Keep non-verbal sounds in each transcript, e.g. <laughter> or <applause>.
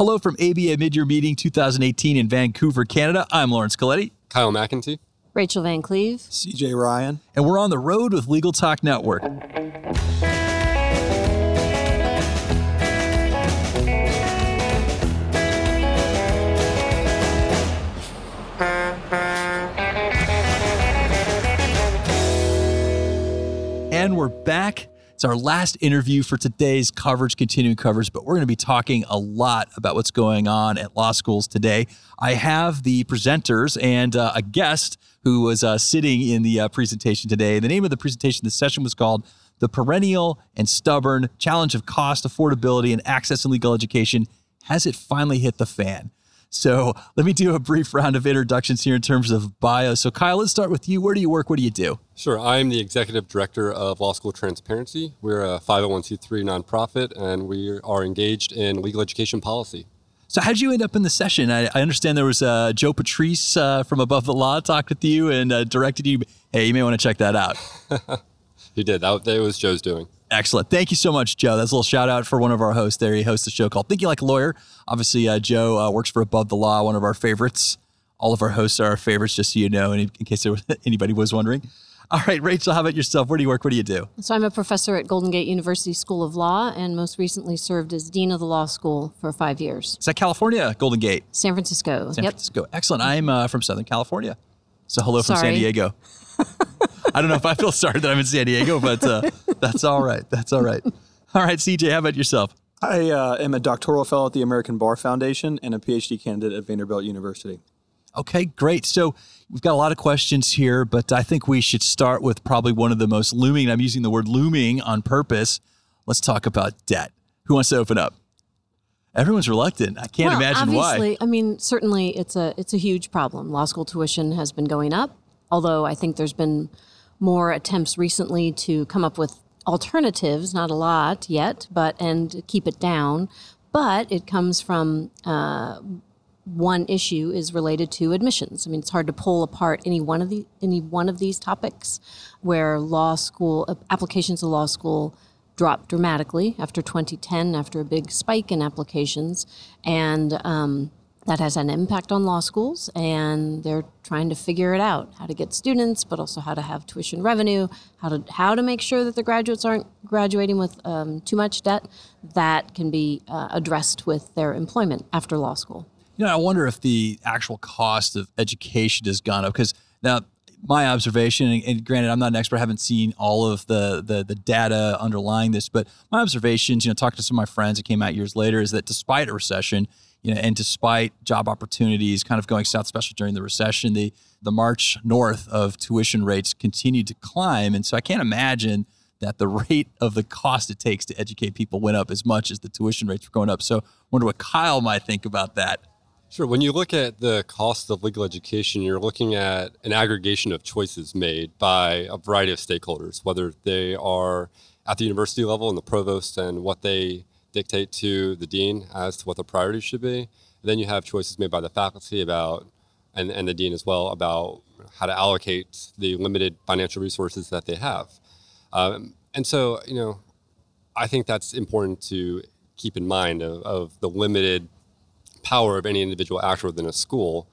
Hello from ABA Midyear Meeting 2018 in Vancouver, Canada. I'm Laurence Colletti. Kyle McEntee. Rachel Van Cleve. CJ Ryan. And we're on the road with Legal Talk Network. And we're back. It's our last interview for today's coverage, continuing coverage, but we're going to be talking a lot about what's going on at law schools today. I have the presenters and uh, a guest who was uh, sitting in the uh, presentation today. The name of the presentation, the session was called The Perennial and Stubborn Challenge of Cost, Affordability, and Access in Legal Education. Has it finally hit the fan? So let me do a brief round of introductions here in terms of bio. So, Kyle, let's start with you. Where do you work? What do you do? Sure. I'm the executive director of Law School Transparency. We're a 501c3 nonprofit, and we are engaged in legal education policy. So, how'd you end up in the session? I, I understand there was uh, Joe Patrice uh, from Above the Law talked with you and uh, directed you. Hey, you may want to check that out. <laughs> he did. That, that was Joe's doing. Excellent. Thank you so much, Joe. That's a little shout out for one of our hosts there. He hosts a show called Thinking Like a Lawyer. Obviously, uh, Joe uh, works for Above the Law, one of our favorites. All of our hosts are our favorites, just so you know, in, in case was, <laughs> anybody was wondering. All right, Rachel, how about yourself? Where do you work? What do you do? So, I'm a professor at Golden Gate University School of Law and most recently served as Dean of the Law School for five years. Is that California, Golden Gate? San Francisco. San yep. Francisco. Excellent. I'm uh, from Southern California. So, hello from Sorry. San Diego. <laughs> I don't know if I feel sorry that I'm in San Diego, but uh, that's all right. That's all right. <laughs> All right, CJ, how about yourself? I uh, am a doctoral fellow at the American Bar Foundation and a PhD candidate at Vanderbilt University. Okay, great. So we've got a lot of questions here, but I think we should start with probably one of the most looming. I'm using the word looming on purpose. Let's talk about debt. Who wants to open up? Everyone's reluctant. I can't well, imagine obviously, why. I mean, certainly it's a it's a huge problem. Law school tuition has been going up, although I think there's been more attempts recently to come up with alternatives. Not a lot yet, but and keep it down. But it comes from uh, one issue is related to admissions. I mean, it's hard to pull apart any one of the any one of these topics, where law school uh, applications to law school dropped dramatically after 2010, after a big spike in applications, and um, that has an impact on law schools. And they're trying to figure it out: how to get students, but also how to have tuition revenue, how to how to make sure that the graduates aren't graduating with um, too much debt that can be uh, addressed with their employment after law school. You know, I wonder if the actual cost of education has gone up because now my observation, and granted, I'm not an expert, I haven't seen all of the, the the data underlying this, but my observations, you know, talking to some of my friends that came out years later, is that despite a recession, you know, and despite job opportunities kind of going south, especially during the recession, the the march north of tuition rates continued to climb, and so I can't imagine that the <laughs> rate of the cost it takes to educate people went up as much as the tuition rates were going up. So, I wonder what Kyle might think about that. Sure. When you look at the cost of legal education, you're looking at an aggregation of choices made by a variety of stakeholders, whether they are at the university level and the provost and what they dictate to the dean as to what the priorities should be. And Then you have choices made by the faculty about, and, and the dean as well, about how to allocate the limited financial resources that they have. Um, and so, you know, I think that's important to keep in mind of, of the limited power of any individual actor within a school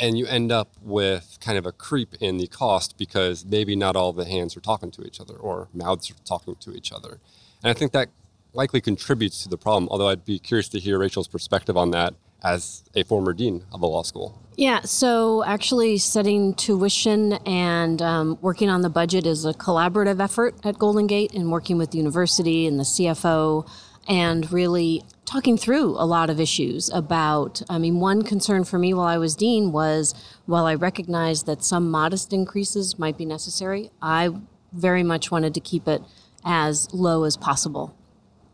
and you end up with kind of a creep in the cost because maybe not all the hands are talking to each other or mouths are talking to each other and i think that likely contributes to the problem although i'd be curious to hear rachel's perspective on that as a former dean of a law school. Yeah, so actually setting tuition and um, working on the budget is a collaborative effort at Golden Gate and working with the university and the CFO and really talking through a lot of issues about i mean one concern for me while i was dean was while i recognized that some modest increases might be necessary i very much wanted to keep it as low as possible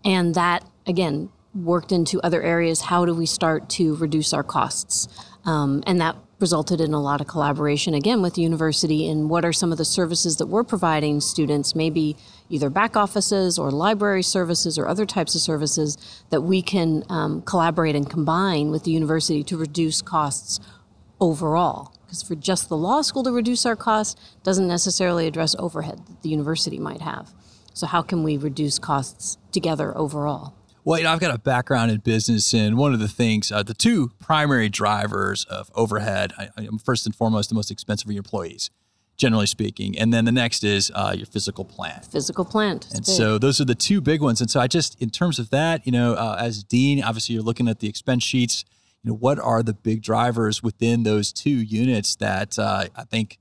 and that again worked into other areas. How do we start to reduce our costs? Um, and that resulted in a lot of collaboration again with the university in what are some of the services that we're providing students maybe either back offices or library services or other types of services that we can um, collaborate and combine with the university to reduce costs overall. Because for just the law school to reduce our costs doesn't necessarily address overhead that the university might have so how can we reduce costs together overall Well, you know, I've got a background in business, and one of the things, uh, the two primary drivers of overhead, I, am first and foremost the most expensive are your employees, generally speaking, and then the next is uh, your physical plant. Physical plant. And big. so those are the two big ones. And so I just, in terms of that, you know, uh, as dean, obviously you're looking at the expense sheets. You know, what are the big drivers within those two units that uh, I think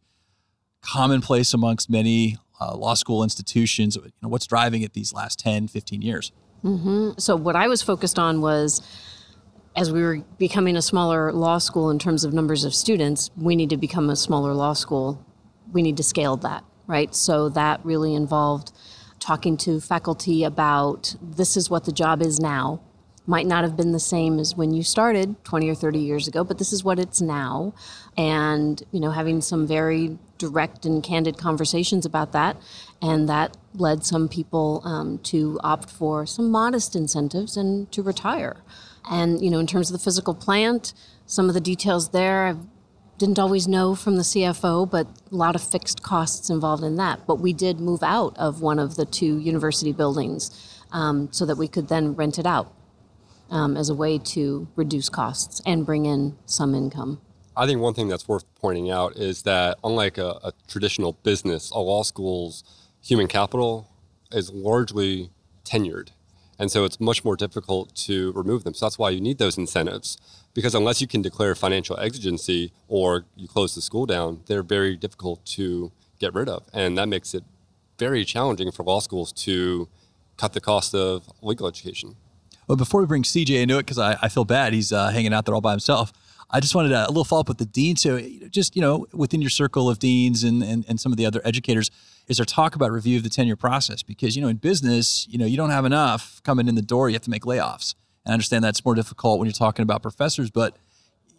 commonplace amongst many uh, law school institutions? You know, what's driving it these last 10, 15 years? Mm-hmm. So what I was focused on was as we were becoming a smaller law school in terms of numbers of students, we need to become a smaller law school. We need to scale that, right? So that really involved talking to faculty about this is what the job is now. Might not have been the same as when you started 20 or 30 years ago, but this is what it's now. And, you know, having some very direct and candid conversations about that. And that led some people um, to opt for some modest incentives and to retire. And, you know, in terms of the physical plant, some of the details there, I didn't always know from the CFO, but a lot of fixed costs involved in that. But we did move out of one of the two university buildings um, so that we could then rent it out um, as a way to reduce costs and bring in some income. I think one thing that's worth pointing out is that unlike a, a traditional business, a law school's human capital is largely tenured. And so it's much more difficult to remove them. So that's why you need those incentives. Because unless you can declare financial exigency or you close the school down, they're very difficult to get rid of. And that makes it very challenging for law schools to cut the cost of legal education. Well, before we bring CJ into it, because I, I, feel bad, he's uh, hanging out there all by himself. I just wanted a, a little follow up with the dean. So, just you know, within your circle of deans and, and and some of the other educators, is there talk about review of the tenure process? Because you know, in business, you know, you don't have enough coming in the door. You have to make layoffs. And I understand that's more difficult when you're talking about professors, but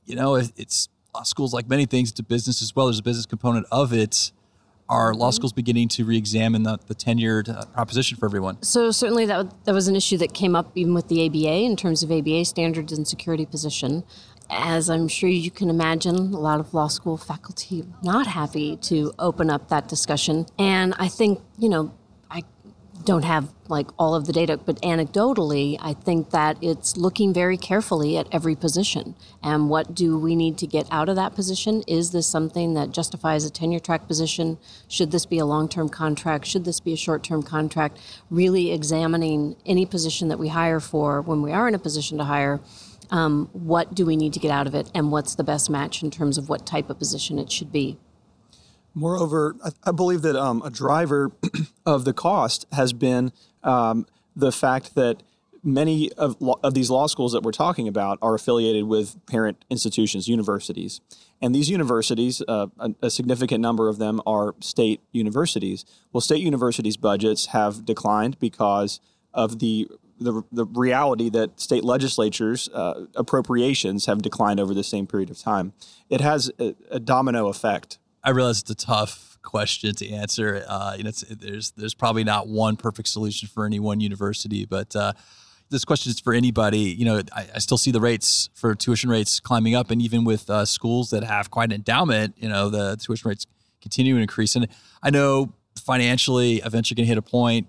you know, it's law schools like many things. It's a business as well. There's a business component of it are law mm-hmm. schools beginning to re-examine the, the tenured uh, proposition for everyone? So certainly that that was an issue that came up even with the ABA in terms of ABA standards and security position as I'm sure you can imagine, a lot of law school faculty not happy to open up that discussion. And I think, you know, I don't have like all of the data, but anecdotally, I think that it's looking very carefully at every position and what do we need to get out of that position? Is this something that justifies a tenure track position? Should this be a long term contract? Should this be a short term contract? Really examining any position that we hire for when we are in a position to hire um, what do we need to get out of it and what's the best match in terms of what type of position it should be. Moreover, I, I believe that um, a driver <clears throat> of the cost has been um, the fact that many of, of these law schools that we're talking about are affiliated with parent institutions, universities. And these universities, uh, a, a, significant number of them are state universities. Well, state universities' budgets have declined because of the the, the reality that state legislatures' uh, appropriations have declined over the same period of time. It has a, a domino effect. I realize it's a tough question to answer. Uh, you know, there's there's probably not one perfect solution for any one university, but uh, this question is for anybody. You know, I, I, still see the rates for tuition rates climbing up, and even with uh, schools that have quite an endowment, you know, the tuition rates continue to increase. And I know financially, eventually going to hit a point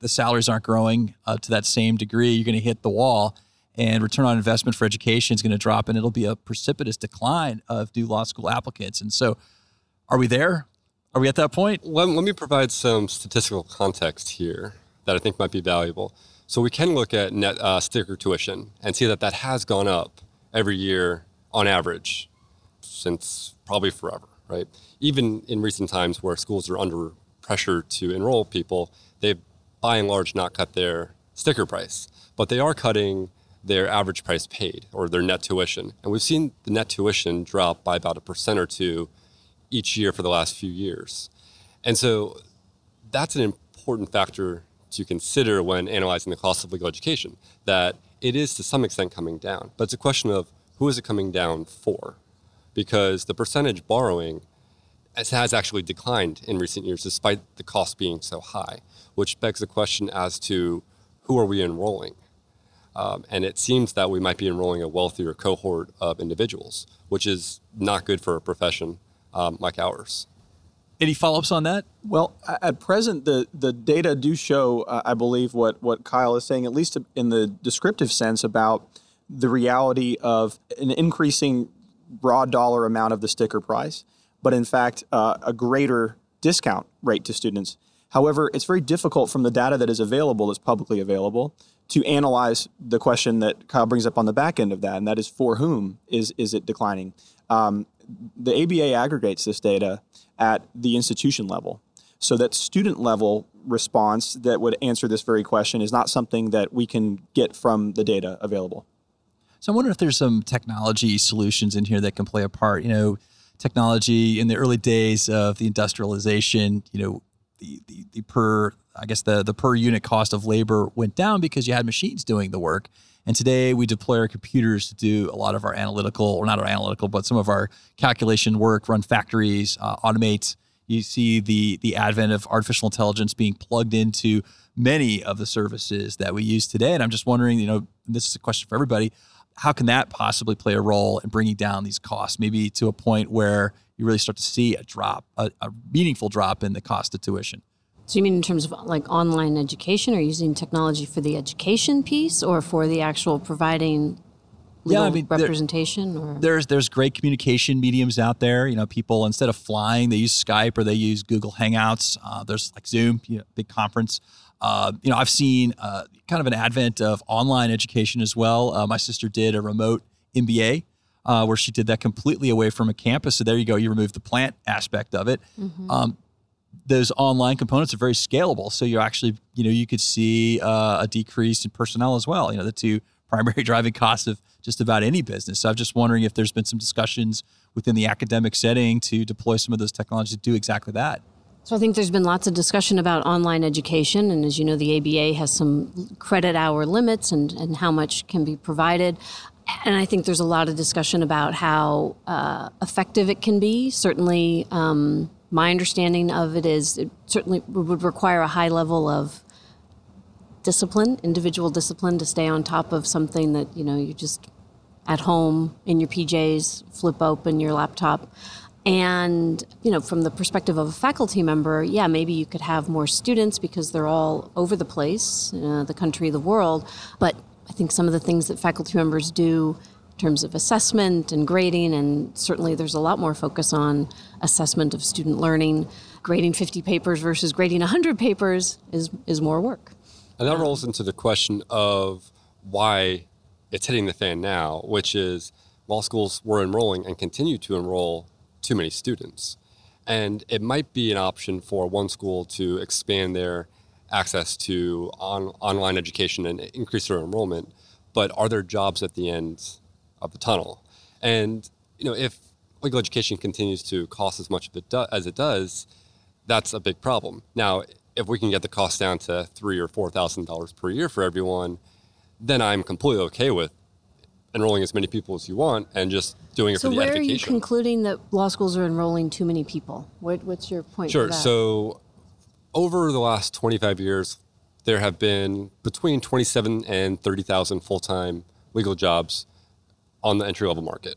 the salaries aren't growing uh, to that same degree, you're going to hit the wall, and return on investment for education is going to drop, and it'll be a precipitous decline of new law school applicants. And so, are we there? Are we at that point? Let, let me provide some statistical context here that I think might be valuable. So we can look at net uh, sticker tuition and see that that has gone up every year on average since probably forever, right? Even in recent times where schools are under pressure to enroll people, they've by and large not cut their sticker price, but they are cutting their average price paid or their net tuition. And we've seen the net tuition drop by about a percent or two each year for the last few years. And so that's an important factor to consider when analyzing the cost of legal education, that it is to some extent coming down. But it's a question of who is it coming down for? Because the percentage borrowing has actually declined in recent years despite the cost being so high which begs the question as to who are we enrolling? Um, and it seems that we might be enrolling a wealthier cohort of individuals, which is not good for a profession um, like ours. Any follow ups on that? Well, at present, the, the data do show, uh, I believe, what, what Kyle is saying, at least in the descriptive sense, about the reality of an increasing raw dollar amount of the sticker price, but in fact, uh, a greater discount rate to students. However, it's very difficult from the data that is available, that's publicly available, to analyze the question that Kyle brings up on the back end of that, and that is for whom is, is it declining? Um, the ABA aggregates this data at the institution level. So that student level response that would answer this very question is not something that we can get from the data available. So I wonder if there's some technology solutions in here that can play a part. You know, technology in the early days of the industrialization, you know, the, the, the per I guess the the per unit cost of labor went down because you had machines doing the work. And today we deploy our computers to do a lot of our analytical, or not our analytical, but some of our calculation work, run factories, uh, automate. You see the the advent of artificial intelligence being plugged into many of the services that we use today. And I'm just wondering, you know, this is a question for everybody how can that possibly play a role in bringing down these costs, maybe to a point where you really start to see a drop, a, a meaningful drop in the cost of tuition? So you mean in terms of like online education, or using technology for the education piece, or for the actual providing legal yeah, I mean, representation? There, or there's there's great communication mediums out there. You know, people instead of flying, they use Skype or they use Google Hangouts. Uh, there's like Zoom, you know, big conference. Uh, you know, I've seen uh, kind of an advent of online education as well. Uh, my sister did a remote MBA uh, where she did that completely away from a campus. So there you go. You remove the plant aspect of it. Mm-hmm. Um, those online components are very scalable. So you actually, you know, you could see uh, a decrease in personnel as well. You know, the two <laughs> primary driving costs of just about any business. So I'm just wondering if there's been some discussions within the academic setting to deploy some of those technologies to do exactly that. So I think there's been lots of discussion about online education, and as you know, the ABA has some credit hour limits and, and how much can be provided. And I think there's a lot of discussion about how uh, effective it can be. Certainly, um, my understanding of it is it certainly would require a high level of discipline, individual discipline, to stay on top of something that you know you just at home in your PJs flip open your laptop. And, you know, from the perspective of a faculty member, yeah, maybe you could have more students because they're all over the place, uh, the country, the world. But I think some of the things that faculty members do in terms of assessment and grading, and certainly there's a lot more focus on assessment of student learning. Grading 50 papers versus grading 100 papers is, is more work. And that rolls into the question of why it's hitting the fan now, which is law schools were enrolling and continue to enroll too many students. And it might be an option for one school to expand their access to on, online education and increase their enrollment. But are there jobs at the end of the tunnel? And you know, if legal education continues to cost as much as it does, that's a big problem. Now, if we can get the cost down to three or four thousand dollars per year for everyone, then I'm completely okay with enrolling as many people as you want and just doing it so for the where are you concluding that law schools are enrolling too many people? What, what's your point? Sure. So over the last 25 years, there have been between 27 and 30,000 full-time legal jobs on the entry level market.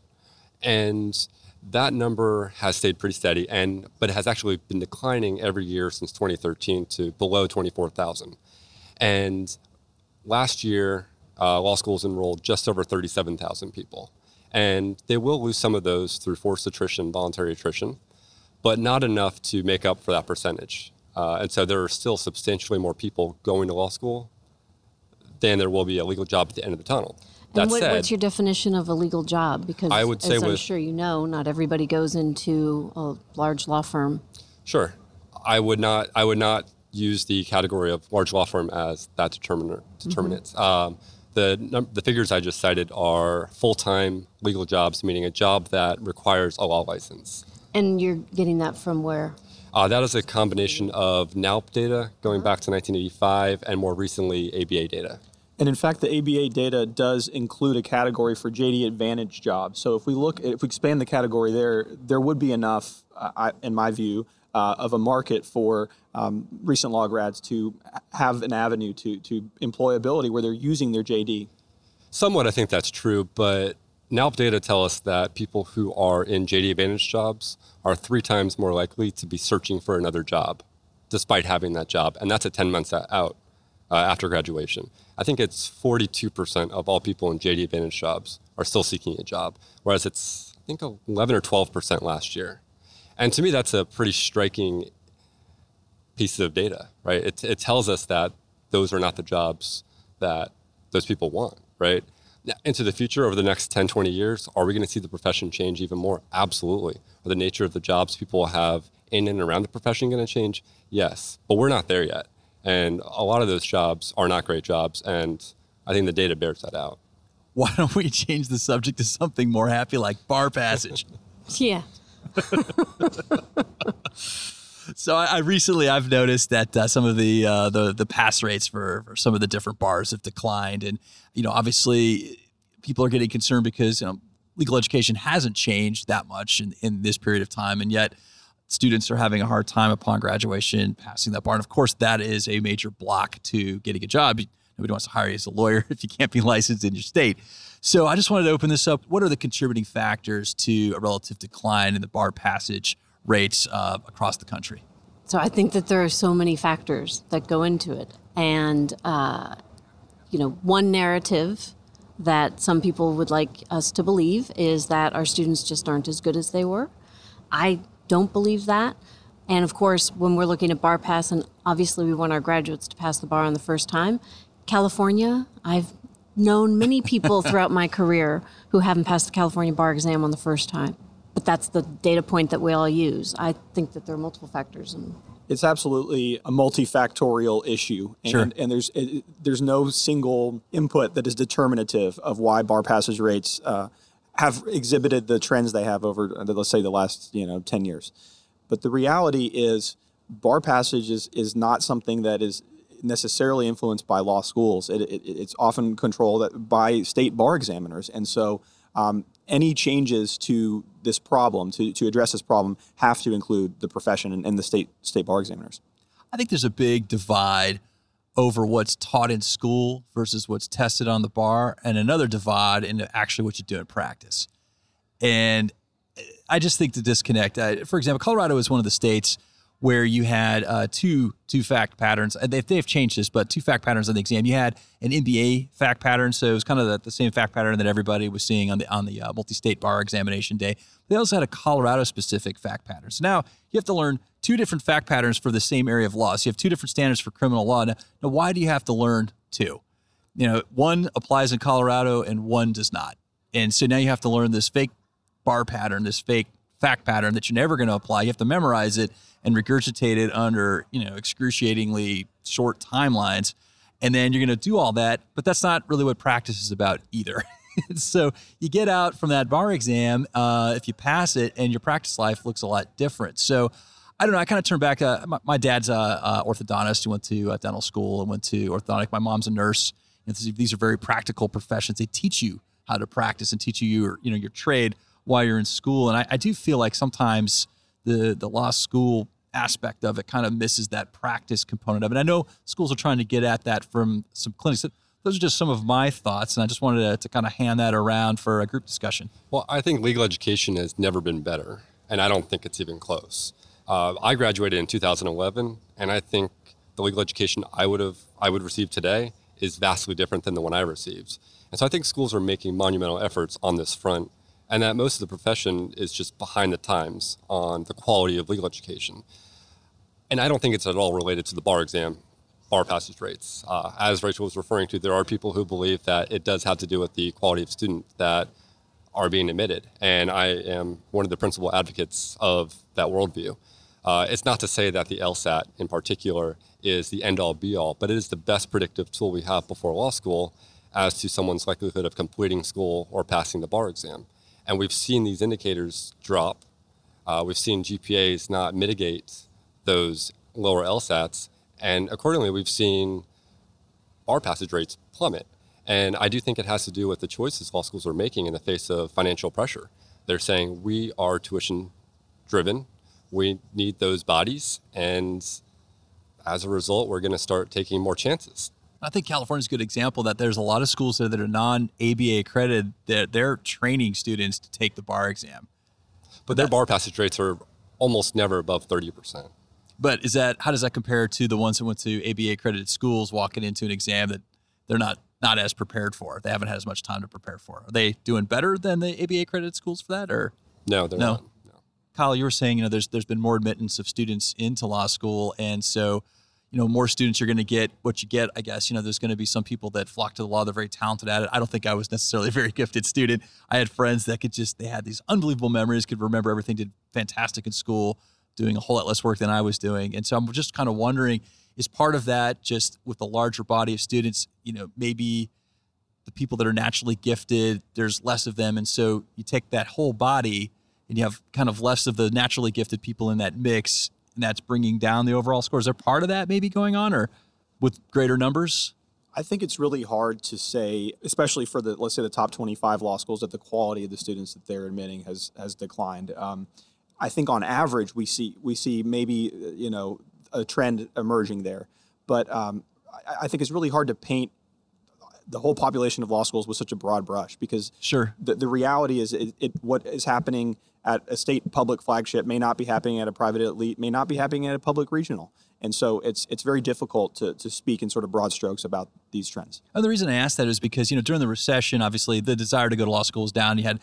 And that number has stayed pretty steady and but it has actually been declining every year since 2013 to below 24,000. And last year uh, law schools enrolled just over 37,000 people. And they will lose some of those through forced attrition, voluntary attrition, but not enough to make up for that percentage. Uh, and so there are still substantially more people going to law school than there will be a legal job at the end of the tunnel. And what, said, what's your definition of a legal job? Because I would say as with, I'm sure you know, not everybody goes into a large law firm. Sure, I would not. I would not use the category of large law firm as that determiner, determinant. Mm-hmm. Um, the, the figures I just cited are full time legal jobs, meaning a job that requires a law license. And you're getting that from where? Uh, that is a combination of NALP data going back to 1985 and more recently ABA data. And in fact, the ABA data does include a category for JD Advantage jobs. So if we look, if we expand the category there, there would be enough, uh, in my view, uh, of a market for um, recent law grads to have an avenue to, to employability where they're using their JD. Somewhat, I think that's true, but NALP data tell us that people who are in JD Advantage jobs are three times more likely to be searching for another job despite having that job. And that's at 10 months out uh, after graduation. I think it's 42% of all people in JD Advantage jobs are still seeking a job, whereas it's, I think, 11 or 12% last year. And to me, that's a pretty striking piece of data, right? It, it tells us that those are not the jobs that those people want, right? into the future over the next 10 20 years are we going to see the profession change even more? Absolutely. Are the nature of the jobs people will have in and around the profession going to change? Yes. But we're not there yet. And a lot of those jobs are not great jobs and i think the data bears that out. Why don't we change the subject to something more happy like bar passage? <laughs> Yeah <laughs> so I, I, recently I've noticed that uh, some of the uh, the the pass rates for, for, some of the different bars have declined, and you know obviously people are getting concerned because you know legal education hasn't changed that much in, in this period of time, and yet students are having a hard time upon graduation passing that bar. And of course, that is a major block to getting a job. Nobody wants to hire you as a lawyer <laughs> if you can't be licensed in your state. So I just wanted to open this up. What are the contributing factors to a relative decline in the bar passage rates uh, across the country? So I think that there are so many factors that go into it, and uh, you know, one narrative that some people would like us to believe is that our students just aren't as good as they were. I don't believe that. And of course, when we're looking at bar pass, and obviously we want our graduates to pass the bar on the first time, California, I've known many people throughout my career who haven't passed the California bar exam on the first time but that's the data point that we all use. I think that there are multiple factors. And it's absolutely a multifactorial issue, and, sure. and there's it, there's no single input that is determinative of why bar passage rates uh, have exhibited the trends they have over, let's say, the last you know ten years. But the reality is, bar passage is, is not something that is necessarily influenced by law schools. It, it, it's often controlled by state bar examiners, and so um, any changes to this problem, to, to address this problem, have to include the profession and, and the state state bar examiners. I think there's a big divide over what's taught in school versus what's tested on the bar, and another divide into actually what you do in practice. And I just think the disconnect. Uh, for example, Colorado is one of the states where you had uh, two two fact patterns. They've, they've changed this, but two fact patterns on the exam. You had an MBA fact pattern, so it was kind of the, the same fact pattern that everybody was seeing on the on the uh, multi-state bar examination day. They also had a Colorado-specific fact pattern. So now you have to learn two different fact patterns for the same area of law. So you have two different standards for criminal law. Now, now why do you have to learn two? You know, one applies in Colorado and one does not. And so now you have to learn this fake bar pattern, this fake fact pattern that you're never going to apply. You have to memorize it and regurgitate it under you know excruciatingly short timelines and then you're going to do all that but that's not really what practice is about either <laughs> so you get out from that bar exam uh, if you pass it and your practice life looks a lot different so I don't know. I kind of turn back. Uh, my, my, dad's a, orthodontist who went to uh, dental school and went to orthodontic. My mom's a nurse. these are very practical professions. They teach you how to practice and teach you your, you know, your trade while you're in school. And I, I do feel like sometimes the the law school aspect of it kind of misses that practice component of it. I know schools are trying to get at that from some clinics. Those are just some of my thoughts, and I just wanted to, to kind of hand that around for a group discussion. Well, I think legal education has never been better, and I don't think it's even close. Uh, I graduated in 2011, and I think the legal education I would have I would receive today is vastly different than the one I received. And so I think schools are making monumental efforts on this front, and that most of the profession is just behind the times on the quality of legal education and I don't think it's at all related to the bar exam, bar passage rates. Uh, as Rachel was referring to, there are people who believe that it does have to do with the quality of student that are being admitted, and I am one of the principal advocates of that worldview. Uh, it's not to say that the LSAT in particular is the end all be all, but it is the best predictive tool we have before law school as to someone's likelihood of completing school or passing the bar exam. And we've seen these indicators drop. Uh, we've seen GPAs not mitigate those lower LSATs. And accordingly, we've seen bar passage rates plummet. And I do think it has to do with the choices law schools are making in the face of financial pressure. They're saying we are tuition driven, we need those bodies, and as a result, we're going to start taking more chances. I think California's a good example that there's a lot of schools there that are non ABA accredited that they're training students to take the bar exam. But their bar passage rates are almost never above 30%. But is that how does that compare to the ones that went to ABA accredited schools walking into an exam that they're not not as prepared for? They haven't had as much time to prepare for. Are they doing better than the ABA accredited schools for that, or No, they're No. not. No. Kyle, you were saying, you know, there's there's been more admittance of students into law school, and so, you know, more students you're going to get what you get. I guess you know, there's going to be some people that flock to the law. They're very talented at it. I don't think I was necessarily a very <laughs> gifted student. I had friends that could just they had these unbelievable memories, could remember everything, did fantastic in school, doing a whole lot less work than I was doing, and so I'm just kind of wondering, is part of that just with the larger body of students, you know, maybe the people that are naturally gifted, there's less of them. And so you take that whole body and you have kind of less of the naturally gifted people in that mix, and that's bringing down the overall score. Is there part of that maybe going on or with greater numbers? I think it's really hard to say, especially for the let's say the top 25 law schools, that the quality of the students that they're admitting has has declined. Um, I think on average we see we see maybe you know a trend emerging there, but um, I, I think it's really hard to paint the whole population of law schools with such a broad brush because Sure. the, the reality is it, it what is happening at a state public flagship may not be happening at a private elite may not be happening at a public regional and so it's it's very difficult to, to speak in sort of broad strokes about these trends And the reason I asked that is because you know during the recession, obviously the desire to go to law school was down. You had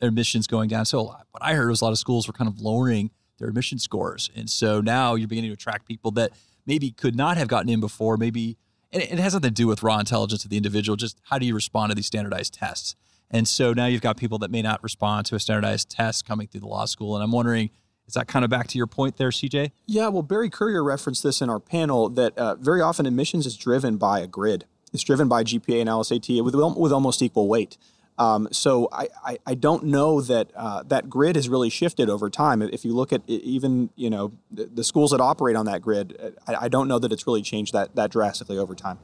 admissions going down. So what I heard was a lot of schools were kind of lowering their admission scores, and so now you're beginning to attract people that maybe could not have gotten in before. Maybe and it has nothing to do with raw intelligence of the individual. Just how do you respond to these standardized tests? And so now you've got people that may not respond to a standardized test coming through the law school, and I'm wondering. Is that kind of back to your point there, CJ? yeah well Barry Currier referenced this in our panel that uh, very often admissions is driven by a grid it's driven by gpa and lsat with, with almost equal weight um, so I, I, I don't know that uh, that grid has really shifted over time. If you look at even you know the, the schools that operate on that grid, uh, I, I don't know that it's really changed that that drastically over time.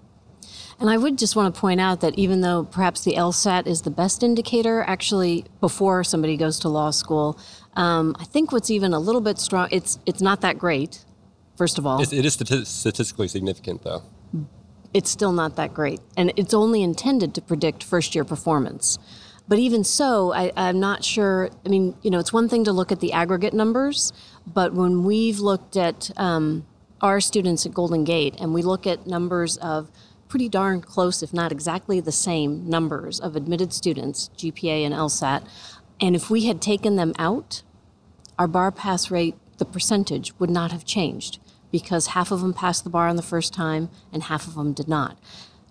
And I would just want to point out that even though perhaps the LSAT is the best indicator, actually, before somebody goes to law school, um, I think what's even a little bit strong, it's it's not that great. First of all, It's, it is statistically significant, though. It's still not that great. And it's only intended to predict first year performance. But even so, I, I'm not sure. I mean, you know, it's one thing to look at the aggregate numbers, but when we've looked at um, our students at Golden Gate and we look at numbers of pretty darn close, if not exactly the same numbers of admitted students, GPA and LSAT, and if we had taken them out, our bar pass rate, the percentage, would not have changed because half of them passed the bar on the first time and half of them did not.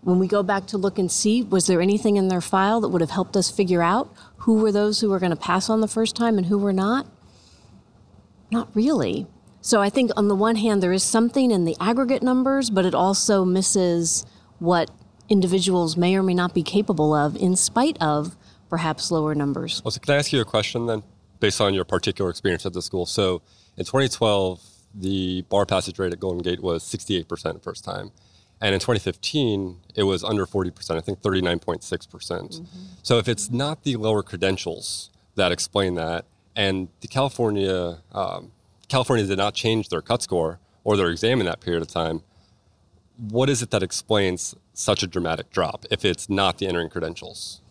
When we go back to look and see, was there anything in their file that would have helped us figure out who were those who were going to pass on the first time and who were not? Not really. So I think on the one hand, there is something in the aggregate numbers, but it also misses what individuals may or may not be capable of in spite of perhaps lower numbers. Well, so can I ask you a question then, based on your particular experience at the school? So in 2012, the bar passage rate at Golden Gate was 68% first time. And in 2015, it was under 40%, I think 39.6%. percent So if it's not the lower credentials that explain that, and the California, um, California did not change their cut score or their exam in that period of time, what is it that explains such a dramatic drop if it's not the entering credentials?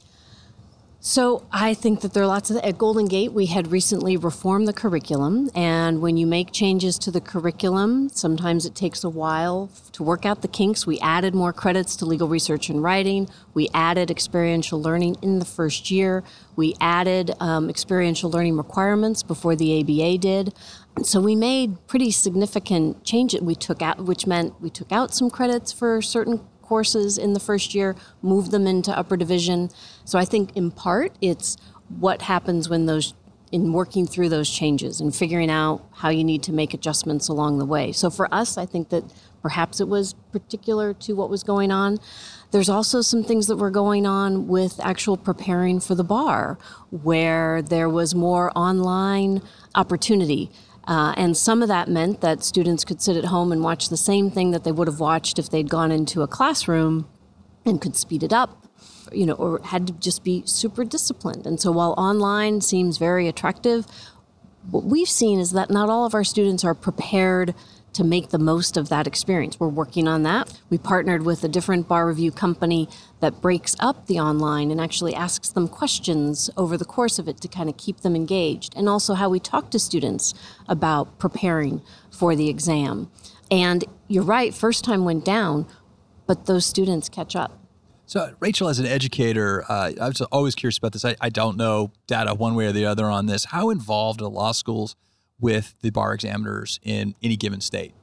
So I think that there are lots of at Golden Gate we had recently reformed the curriculum and when you make changes to the curriculum sometimes it takes a while to work out the kinks. We added more credits to legal research and writing. We added experiential learning in the first year. We added um, experiential learning requirements before the ABA did. So we made pretty significant changes. We took out which meant we took out some credits for certain courses in the first year, moved them into upper division. So I think in part it's what happens when those in working through those changes and figuring out how you need to make adjustments along the way. So for us, I think that perhaps it was particular to what was going on. There's also some things that were going on with actual preparing for the bar, where there was more online opportunity. Uh, and some of that meant that students could sit at home and watch the same thing that they would have watched if they'd gone into a classroom and could speed it up, you know, or had to just be super disciplined. And so while online seems very attractive, what we've seen is that not all of our students are prepared to make the most of that experience. We're working on that. We partnered with a different bar review company that breaks up the online and actually asks them questions over the course of it to kind of keep them engaged, and also how we talk to students about preparing for the exam. And you're right, first time went down, but those students catch up. So, Rachel, as an educator, uh, I was always curious about this. I, I, don't know data one way or the other on this. How involved are law schools with the bar examiners in any given state?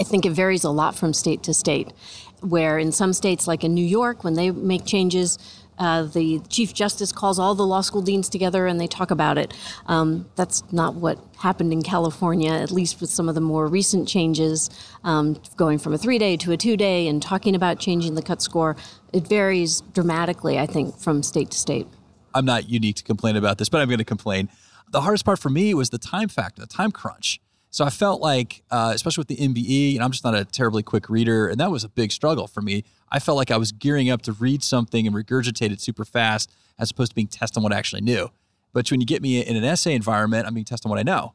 I think it varies a lot from state to state. Where in some states, like in New York, when they make changes, uh, the Chief Justice calls all the law school deans together and they talk about it. Um, that's not what happened in California, at least with some of the more recent changes, um, going from a three day to a two day and talking about changing the cut score. It varies dramatically, I think, from state to state. I'm not unique to complain about this, but I'm going to complain. The hardest part for me was the time factor, the time crunch. So I felt like, uh, especially with the MBE, and I'm just not a terribly quick reader, and that was a big struggle for me. I felt like I was gearing up to read something and regurgitate it super fast as opposed to being tested on what I actually knew. But when you get me in an essay environment, I'm being tested on what I know.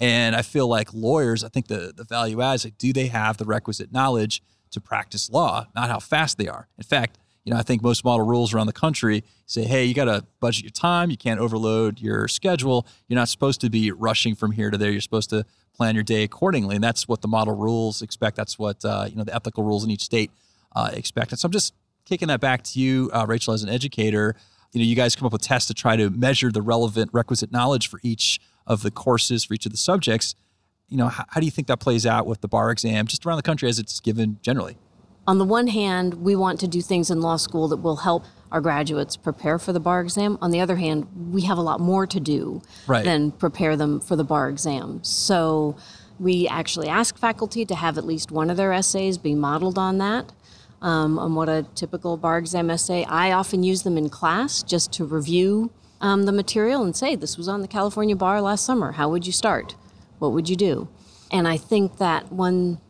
And I feel like lawyers, I think the, the value add is like, do they have the requisite knowledge to practice law, not how fast they are? In fact, you know, I think most model rules around the country say, hey, you got to budget your time. You can't overload your schedule. You're not supposed to be rushing from here to there. You're supposed to plan your day accordingly. And that's what the model rules expect. That's what, uh, you know, the ethical rules in each state uh, expected. So I'm just kicking that back to you, uh, Rachel, as an educator. You know, you guys come up with tests to try to measure the relevant requisite knowledge for each of the courses for each of the subjects. You know, how, how do you think that plays out with the bar exam, just around the country as it's given generally? On the one hand, we want to do things in law school that will help our graduates prepare for the bar exam. On the other hand, we have a lot more to do right. than prepare them for the bar exam. So we actually ask faculty to have at least one of their essays be modeled on that um, on what a typical bar exam essay. I often use them in class just to review um, the material and say, this was on the California bar last summer. How would you start? What would you do? And I think that one,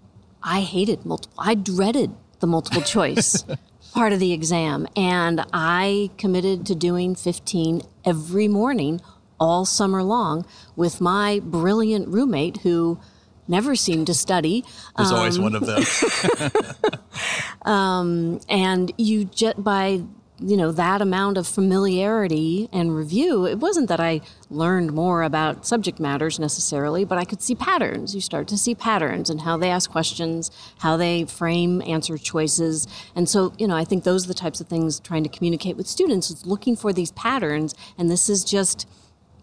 I hated multiple, I dreaded the multiple <laughs> choice part of the exam. And I committed to doing 15 every morning all summer long with my brilliant roommate who never seemed to study. There's um, always one of them. <laughs> um, and you just by you know that amount of familiarity and review it wasn't that i learned more about subject matters necessarily but i could see patterns you start to see patterns and how they ask questions how they frame answer choices and so you know i think those are the types of things trying to communicate with students is looking for these patterns and this is just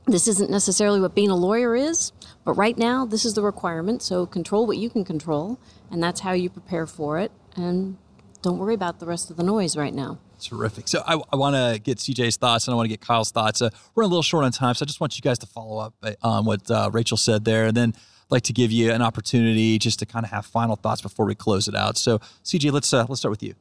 this isn't necessarily what being a lawyer is, but right now this is the requirement. So control what you can control, and that's how you prepare for it. And don't worry about the rest of the noise right now. Terrific. So I, I want to get CJ's thoughts and I want to get Kyle's thoughts. Uh, we're a little short on time, so I just want you guys to follow up uh, on what uh, Rachel said there, and then I'd like to give you an opportunity just to kind of have final thoughts before we close it out. So CJ, let's uh, let's start with you.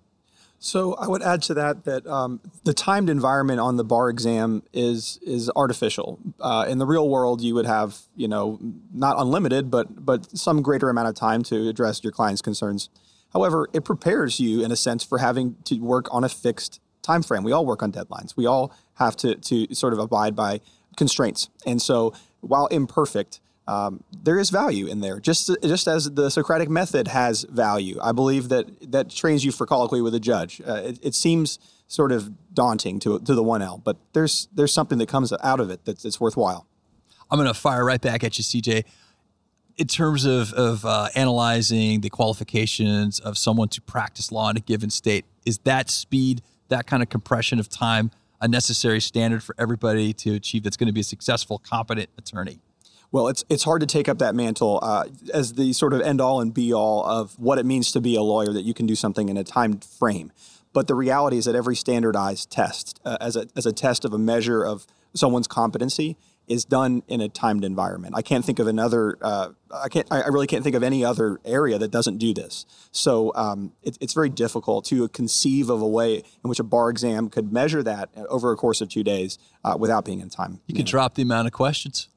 So I would add to that that um, the timed environment on the bar exam is is artificial. Uh, in the real world, you would have you know not unlimited, but but some greater amount of time to address your client's concerns. However, it prepares you in a sense for having to work on a fixed time frame. We all work on deadlines. We all have to to sort of abide by constraints. And so, while imperfect, um, there is value in there, just just as the Socratic method has value. I believe that that trains you for colloquy with a judge. Uh, it, it, seems sort of daunting to to the one L, but there's there's something that comes out of it that's, that's worthwhile. I'm going to fire right back at you, CJ. In terms of of uh, analyzing the qualifications of someone to practice law in a given state, is that speed, that kind of compression of time, a necessary standard for everybody to achieve that's going to be a successful, competent attorney? Well, it's it's hard to take up that mantle uh, as the sort of end all and be all of what it means to be a lawyer that you can do something in a timed frame. But the reality is that every standardized test, uh, as a as a test of a measure of someone's competency, is done in a timed environment. I can't think of another. Uh, I can't. I really can't think of any other area that doesn't do this. So um, it, it's very difficult to conceive of a way in which a bar exam could measure that over a course of two days uh, without being in time. You could drop the amount of questions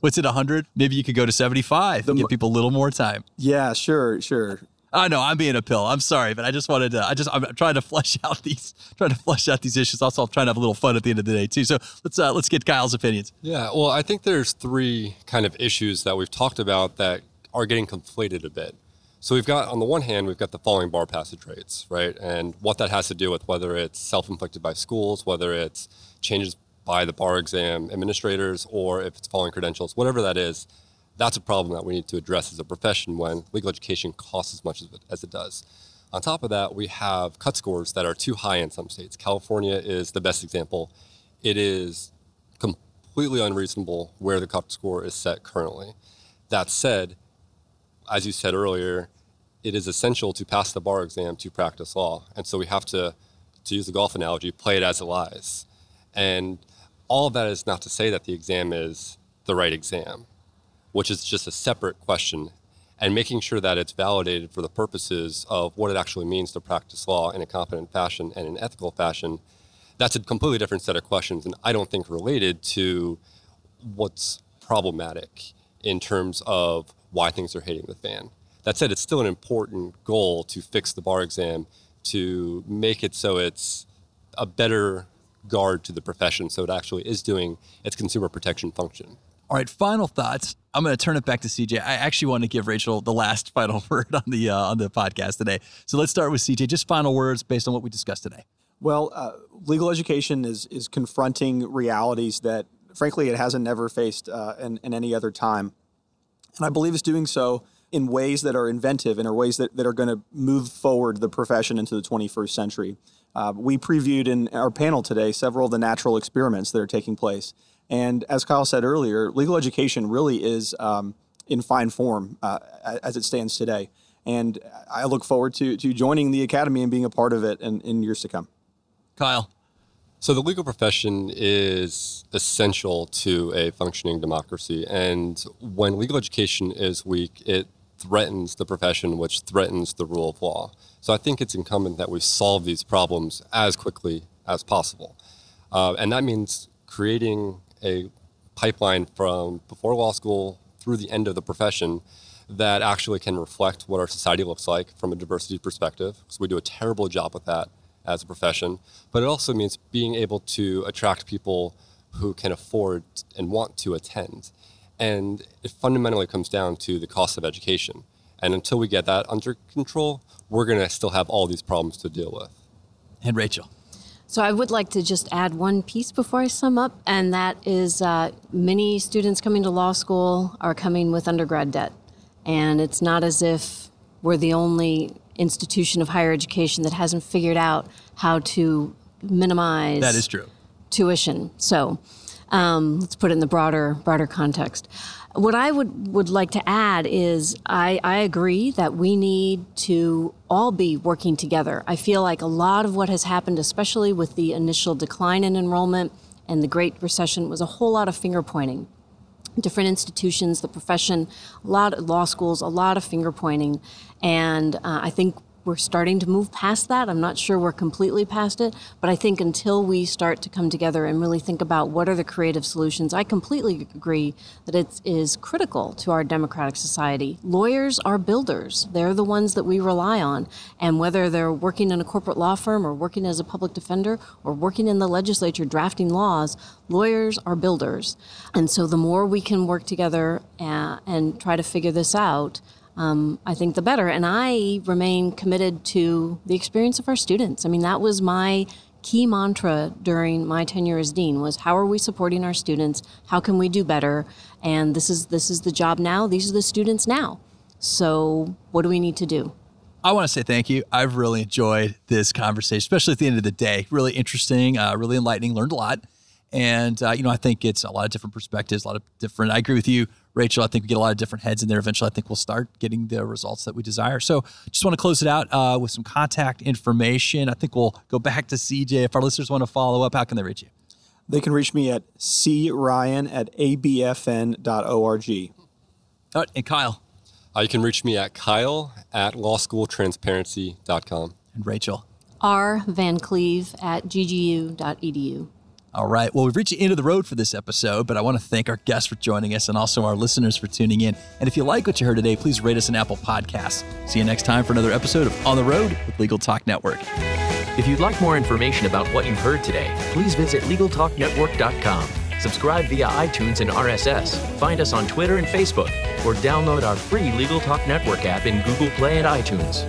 what's it 100 maybe you could go to 75 the, and give people a little more time yeah sure sure I know I'm being a pill. I'm sorry, but I just wanted to. I just I'm trying to flesh <laughs> out these trying to flesh out these issues. Also, I'm trying to have a little fun at the end of the day too. So let's uh, let's get Kyle's opinions. Yeah, well, I think there's three kind of issues that we've talked about that are getting conflated a bit. So we've got, on the one hand, we've got the falling bar passage rates, right? And what that has to do with whether it's self-inflicted by schools, whether it's changes by the bar exam administrators, or if it's falling credentials, whatever that is, that's a problem that we need to address as a profession when legal education costs as much as it, as it does. On top of that, we have cut scores that are too high in some states. California is the best example. It is completely unreasonable where the cut score is set currently. That said, as you said earlier, it is essential to pass the bar exam to practice law. And so we have to, to use the golf analogy, play it as it lies. And all of that is not to say that the exam is the right exam, which is just a separate question. And making sure that it's validated for the purposes of what it actually means to practice law in a competent fashion and an ethical fashion, that's a completely different set of questions. And I don't think related to what's problematic in terms of why things are hitting the fan. That said, it's still an important goal to fix the bar exam to make it so it's a better guard to the profession so it actually is doing its consumer protection function. All right, final thoughts. I'm going to turn it back to CJ. I actually want to give Rachel the last <laughs> final word on the uh, on the podcast today. So let's start with CJ. Just final words based on what we discussed today. Well, uh, legal education is is confronting realities that, frankly, it hasn't never faced uh, in, in any other time, and I believe it's doing so in ways that are inventive and are ways that, that are going to move forward the profession into the 21st century. Uh, we previewed in our panel today several of the natural experiments that are taking place. And as Kyle said earlier, legal education really is um, in fine form uh, as it stands today. And I look forward to, to joining the academy and being a part of it in, in years to come. Kyle. So the legal profession is essential to a functioning democracy. And when legal education is weak, it threatens the profession, which threatens the rule of law. So I think it's incumbent that we solve these problems as quickly as possible. Uh, and that means creating a pipeline from before law school through the end of the profession that actually can reflect what our society looks like from a diversity perspective. So we do a terrible job with that as a profession. But it also means being able to attract people who can afford and want to attend. And it fundamentally comes down to the cost of education. And until we get that under control, we're going to still have all these problems to deal with. And Rachel. So I would like to just add one piece before I sum up, and that is uh, many students coming to law school are coming with undergrad debt. And it's not as if we're the only institution of higher education that hasn't figured out how to minimize that is true tuition. So um, let's put it in the broader broader context. What I would, would like to add is I, I agree that we need to all be working together. I feel like a lot of what has happened, especially with the initial decline in enrollment and the Great Recession, was a whole lot of finger pointing. Different institutions, the profession, a lot of law schools, a lot of finger pointing. And uh, I think we're starting to move past that. I'm not sure we're completely past it, but I think until we start to come together and really think about what are the creative solutions, I completely agree that it is critical to our democratic society. Lawyers are builders. They're the ones that we rely on. And whether they're working in a corporate law firm or working as a public defender or working in the legislature drafting laws, lawyers are builders. And so the more we can work together and, uh, and try to figure this out, um, I think the better. And I remain committed to the experience of our students. I mean, that was my key mantra during my tenure as dean was how are we supporting our students how can we do better and this is this is the job now these are the students now so what do we need to do I want to say thank you. I've really enjoyed this conversation, especially at the end of the day. Really interesting, uh, really enlightening. Learned a lot, and uh, you know, I think it's a lot of different perspectives, a lot of different. I agree with you. Rachel, I think we get a lot of different heads in there. Eventually, I think we'll start getting the results that we desire. So, just want to close it out uh, with some contact information. I think we'll go back to CJ. If our listeners want to follow up, how can they reach you? They can reach me at cryan at abfn.org. Oh, and Kyle. Uh, you can reach me at kyle at lawschooltransparency.com. And Rachel. R. Van Cleave at ggu.edu. All right. Well, we've reached the end of the road for this episode, but I want to thank our guests for joining us and also our listeners for tuning in. And if you like what you heard today, please rate us an Apple Podcast. See you next time for another episode of On the Road with Legal Talk Network. If you'd like more information about what you've heard today, please visit LegalTalkNetwork.com. Subscribe via iTunes and RSS. Find us on Twitter and Facebook, or download our free Legal Talk Network app in Google Play and iTunes.